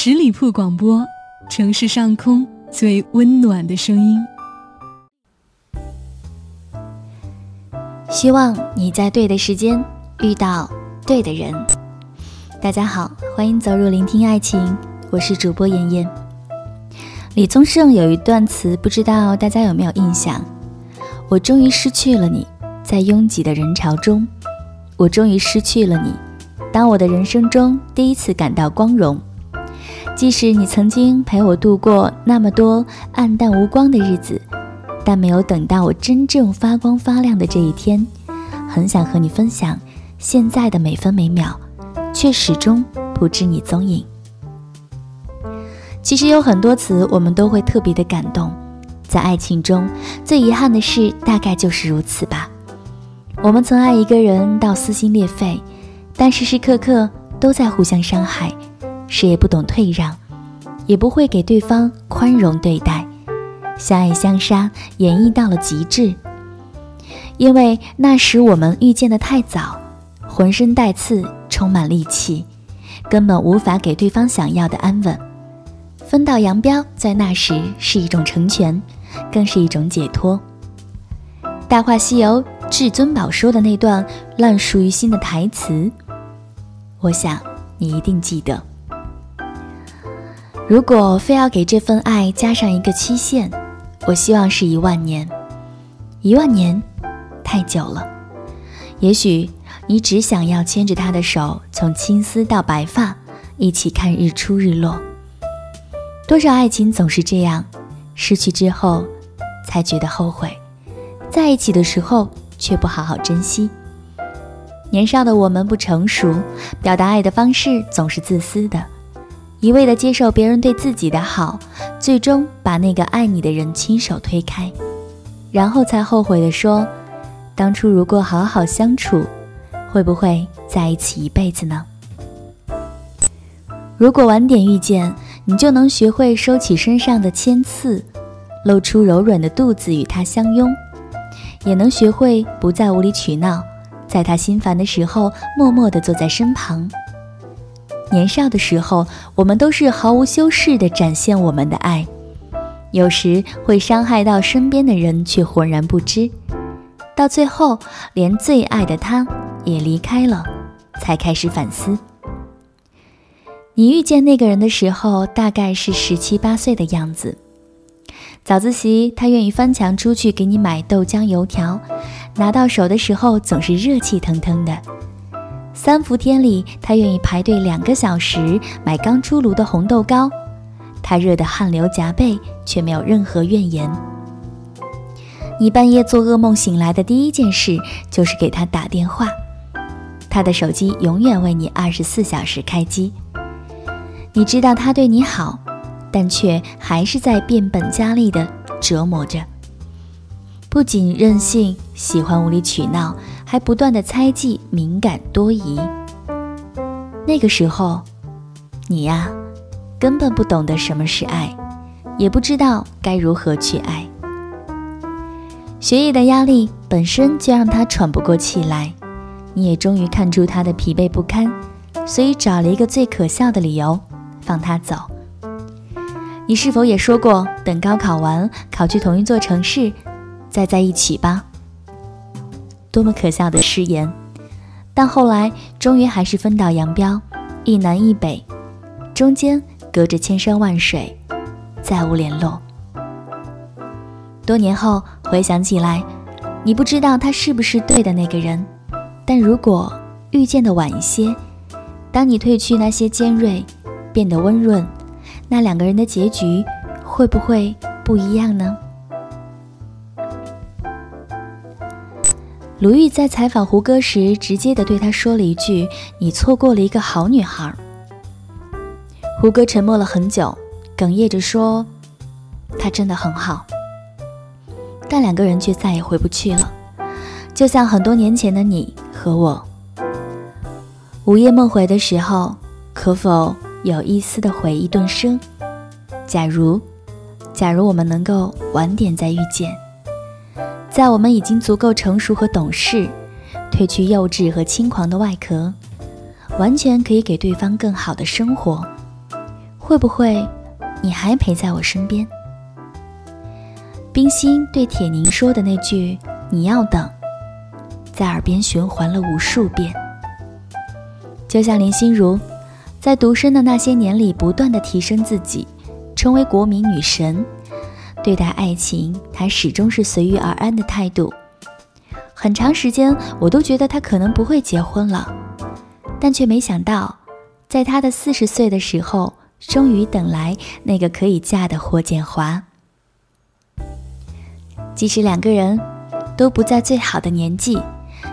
十里铺广播，城市上空最温暖的声音。希望你在对的时间遇到对的人。大家好，欢迎走入聆听爱情，我是主播妍妍。李宗盛有一段词，不知道大家有没有印象？我终于失去了你，在拥挤的人潮中，我终于失去了你。当我的人生中第一次感到光荣，即使你曾经陪我度过那么多暗淡无光的日子。但没有等到我真正发光发亮的这一天，很想和你分享现在的每分每秒，却始终不知你踪影。其实有很多词我们都会特别的感动，在爱情中最遗憾的事大概就是如此吧。我们曾爱一个人到撕心裂肺，但时时刻刻都在互相伤害，谁也不懂退让，也不会给对方宽容对待。相爱相杀，演绎到了极致。因为那时我们遇见的太早，浑身带刺，充满戾气，根本无法给对方想要的安稳。分道扬镳，在那时是一种成全，更是一种解脱。《大话西游》至尊宝说的那段烂熟于心的台词，我想你一定记得。如果非要给这份爱加上一个期限，我希望是一万年，一万年太久了。也许你只想要牵着他的手，从青丝到白发，一起看日出日落。多少爱情总是这样，失去之后才觉得后悔，在一起的时候却不好好珍惜。年少的我们不成熟，表达爱的方式总是自私的。一味的接受别人对自己的好，最终把那个爱你的人亲手推开，然后才后悔的说：“当初如果好好相处，会不会在一起一辈子呢？”如果晚点遇见，你就能学会收起身上的铅刺，露出柔软的肚子与他相拥，也能学会不再无理取闹，在他心烦的时候默默地坐在身旁。年少的时候，我们都是毫无修饰地展现我们的爱，有时会伤害到身边的人，却浑然不知。到最后，连最爱的他也离开了，才开始反思。你遇见那个人的时候，大概是十七八岁的样子。早自习，他愿意翻墙出去给你买豆浆油条，拿到手的时候总是热气腾腾的。三伏天里，他愿意排队两个小时买刚出炉的红豆糕，他热得汗流浃背，却没有任何怨言。你半夜做噩梦醒来的第一件事就是给他打电话，他的手机永远为你二十四小时开机。你知道他对你好，但却还是在变本加厉地折磨着。不仅任性，喜欢无理取闹。还不断的猜忌、敏感、多疑。那个时候，你呀，根本不懂得什么是爱，也不知道该如何去爱。学业的压力本身就让他喘不过气来，你也终于看出他的疲惫不堪，所以找了一个最可笑的理由放他走。你是否也说过，等高考完，考去同一座城市，再在一起吧？多么可笑的誓言！但后来终于还是分道扬镳，一南一北，中间隔着千山万水，再无联络。多年后回想起来，你不知道他是不是对的那个人，但如果遇见的晚一些，当你褪去那些尖锐，变得温润，那两个人的结局会不会不一样呢？鲁豫在采访胡歌时，直接的对他说了一句：“你错过了一个好女孩。”胡歌沉默了很久，哽咽着说：“她真的很好。”但两个人却再也回不去了，就像很多年前的你和我。午夜梦回的时候，可否有一丝的回忆顿生？假如，假如我们能够晚点再遇见。在我们已经足够成熟和懂事，褪去幼稚和轻狂的外壳，完全可以给对方更好的生活。会不会你还陪在我身边？冰心对铁凝说的那句“你要等”，在耳边循环了无数遍。就像林心如，在独身的那些年里，不断的提升自己，成为国民女神。对待爱情，他始终是随遇而安的态度。很长时间，我都觉得他可能不会结婚了，但却没想到，在他的四十岁的时候，终于等来那个可以嫁的霍建华。即使两个人都不在最好的年纪，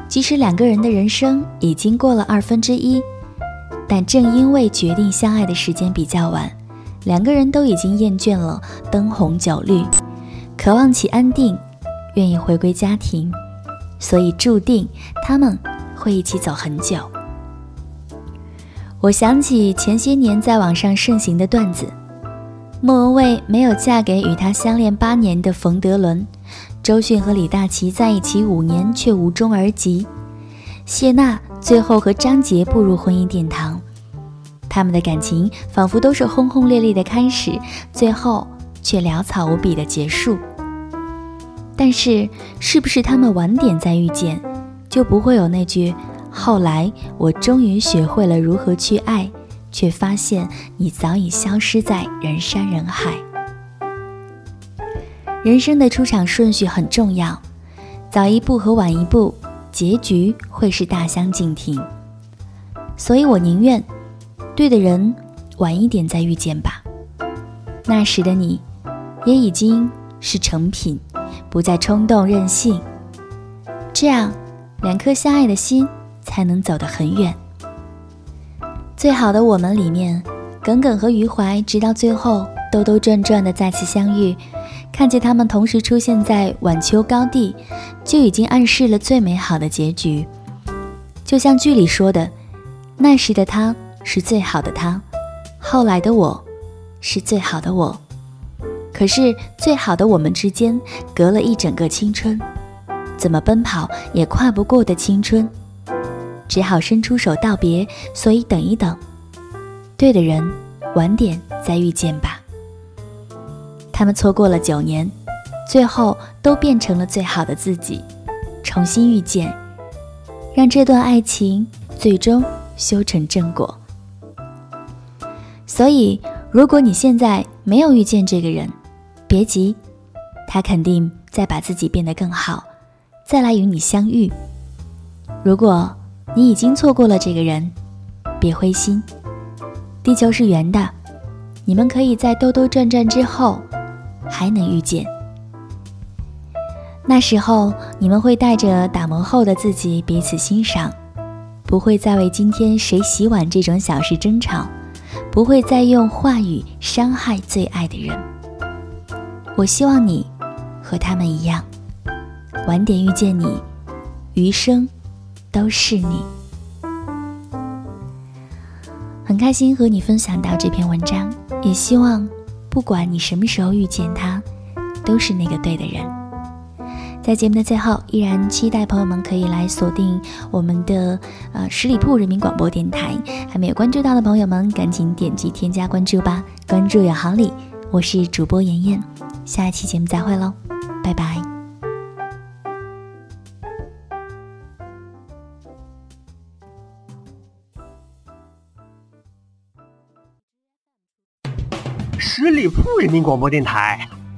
即使两个人的人生已经过了二分之一，但正因为决定相爱的时间比较晚，两个人都已经厌倦了灯红酒绿，渴望起安定，愿意回归家庭，所以注定他们会一起走很久。我想起前些年在网上盛行的段子。莫文蔚没有嫁给与她相恋八年的冯德伦，周迅和李大齐在一起五年却无终而及，谢娜最后和张杰步入婚姻殿堂，他们的感情仿佛都是轰轰烈烈的开始，最后却潦草无比的结束。但是，是不是他们晚点再遇见，就不会有那句“后来我终于学会了如何去爱”？却发现你早已消失在人山人海。人生的出场顺序很重要，早一步和晚一步，结局会是大相径庭。所以我宁愿对的人晚一点再遇见吧。那时的你，也已经是成品，不再冲动任性。这样，两颗相爱的心才能走得很远。最好的我们里面，耿耿和余淮直到最后兜兜转转的再次相遇，看见他们同时出现在晚秋高地，就已经暗示了最美好的结局。就像剧里说的，那时的他是最好的他，后来的我是最好的我。可是最好的我们之间隔了一整个青春，怎么奔跑也跨不过的青春。只好伸出手道别，所以等一等，对的人，晚点再遇见吧。他们错过了九年，最后都变成了最好的自己，重新遇见，让这段爱情最终修成正果。所以，如果你现在没有遇见这个人，别急，他肯定在把自己变得更好，再来与你相遇。如果，你已经错过了这个人，别灰心。地球是圆的，你们可以在兜兜转转之后还能遇见。那时候，你们会带着打磨后的自己彼此欣赏，不会再为今天谁洗碗这种小事争吵，不会再用话语伤害最爱的人。我希望你和他们一样，晚点遇见你，余生。都是你，很开心和你分享到这篇文章，也希望不管你什么时候遇见他，都是那个对的人。在节目的最后，依然期待朋友们可以来锁定我们的呃十里铺人民广播电台，还没有关注到的朋友们，赶紧点击添加关注吧，关注有好礼。我是主播妍妍，下一期节目再会喽，拜拜。十里铺人民广播电台，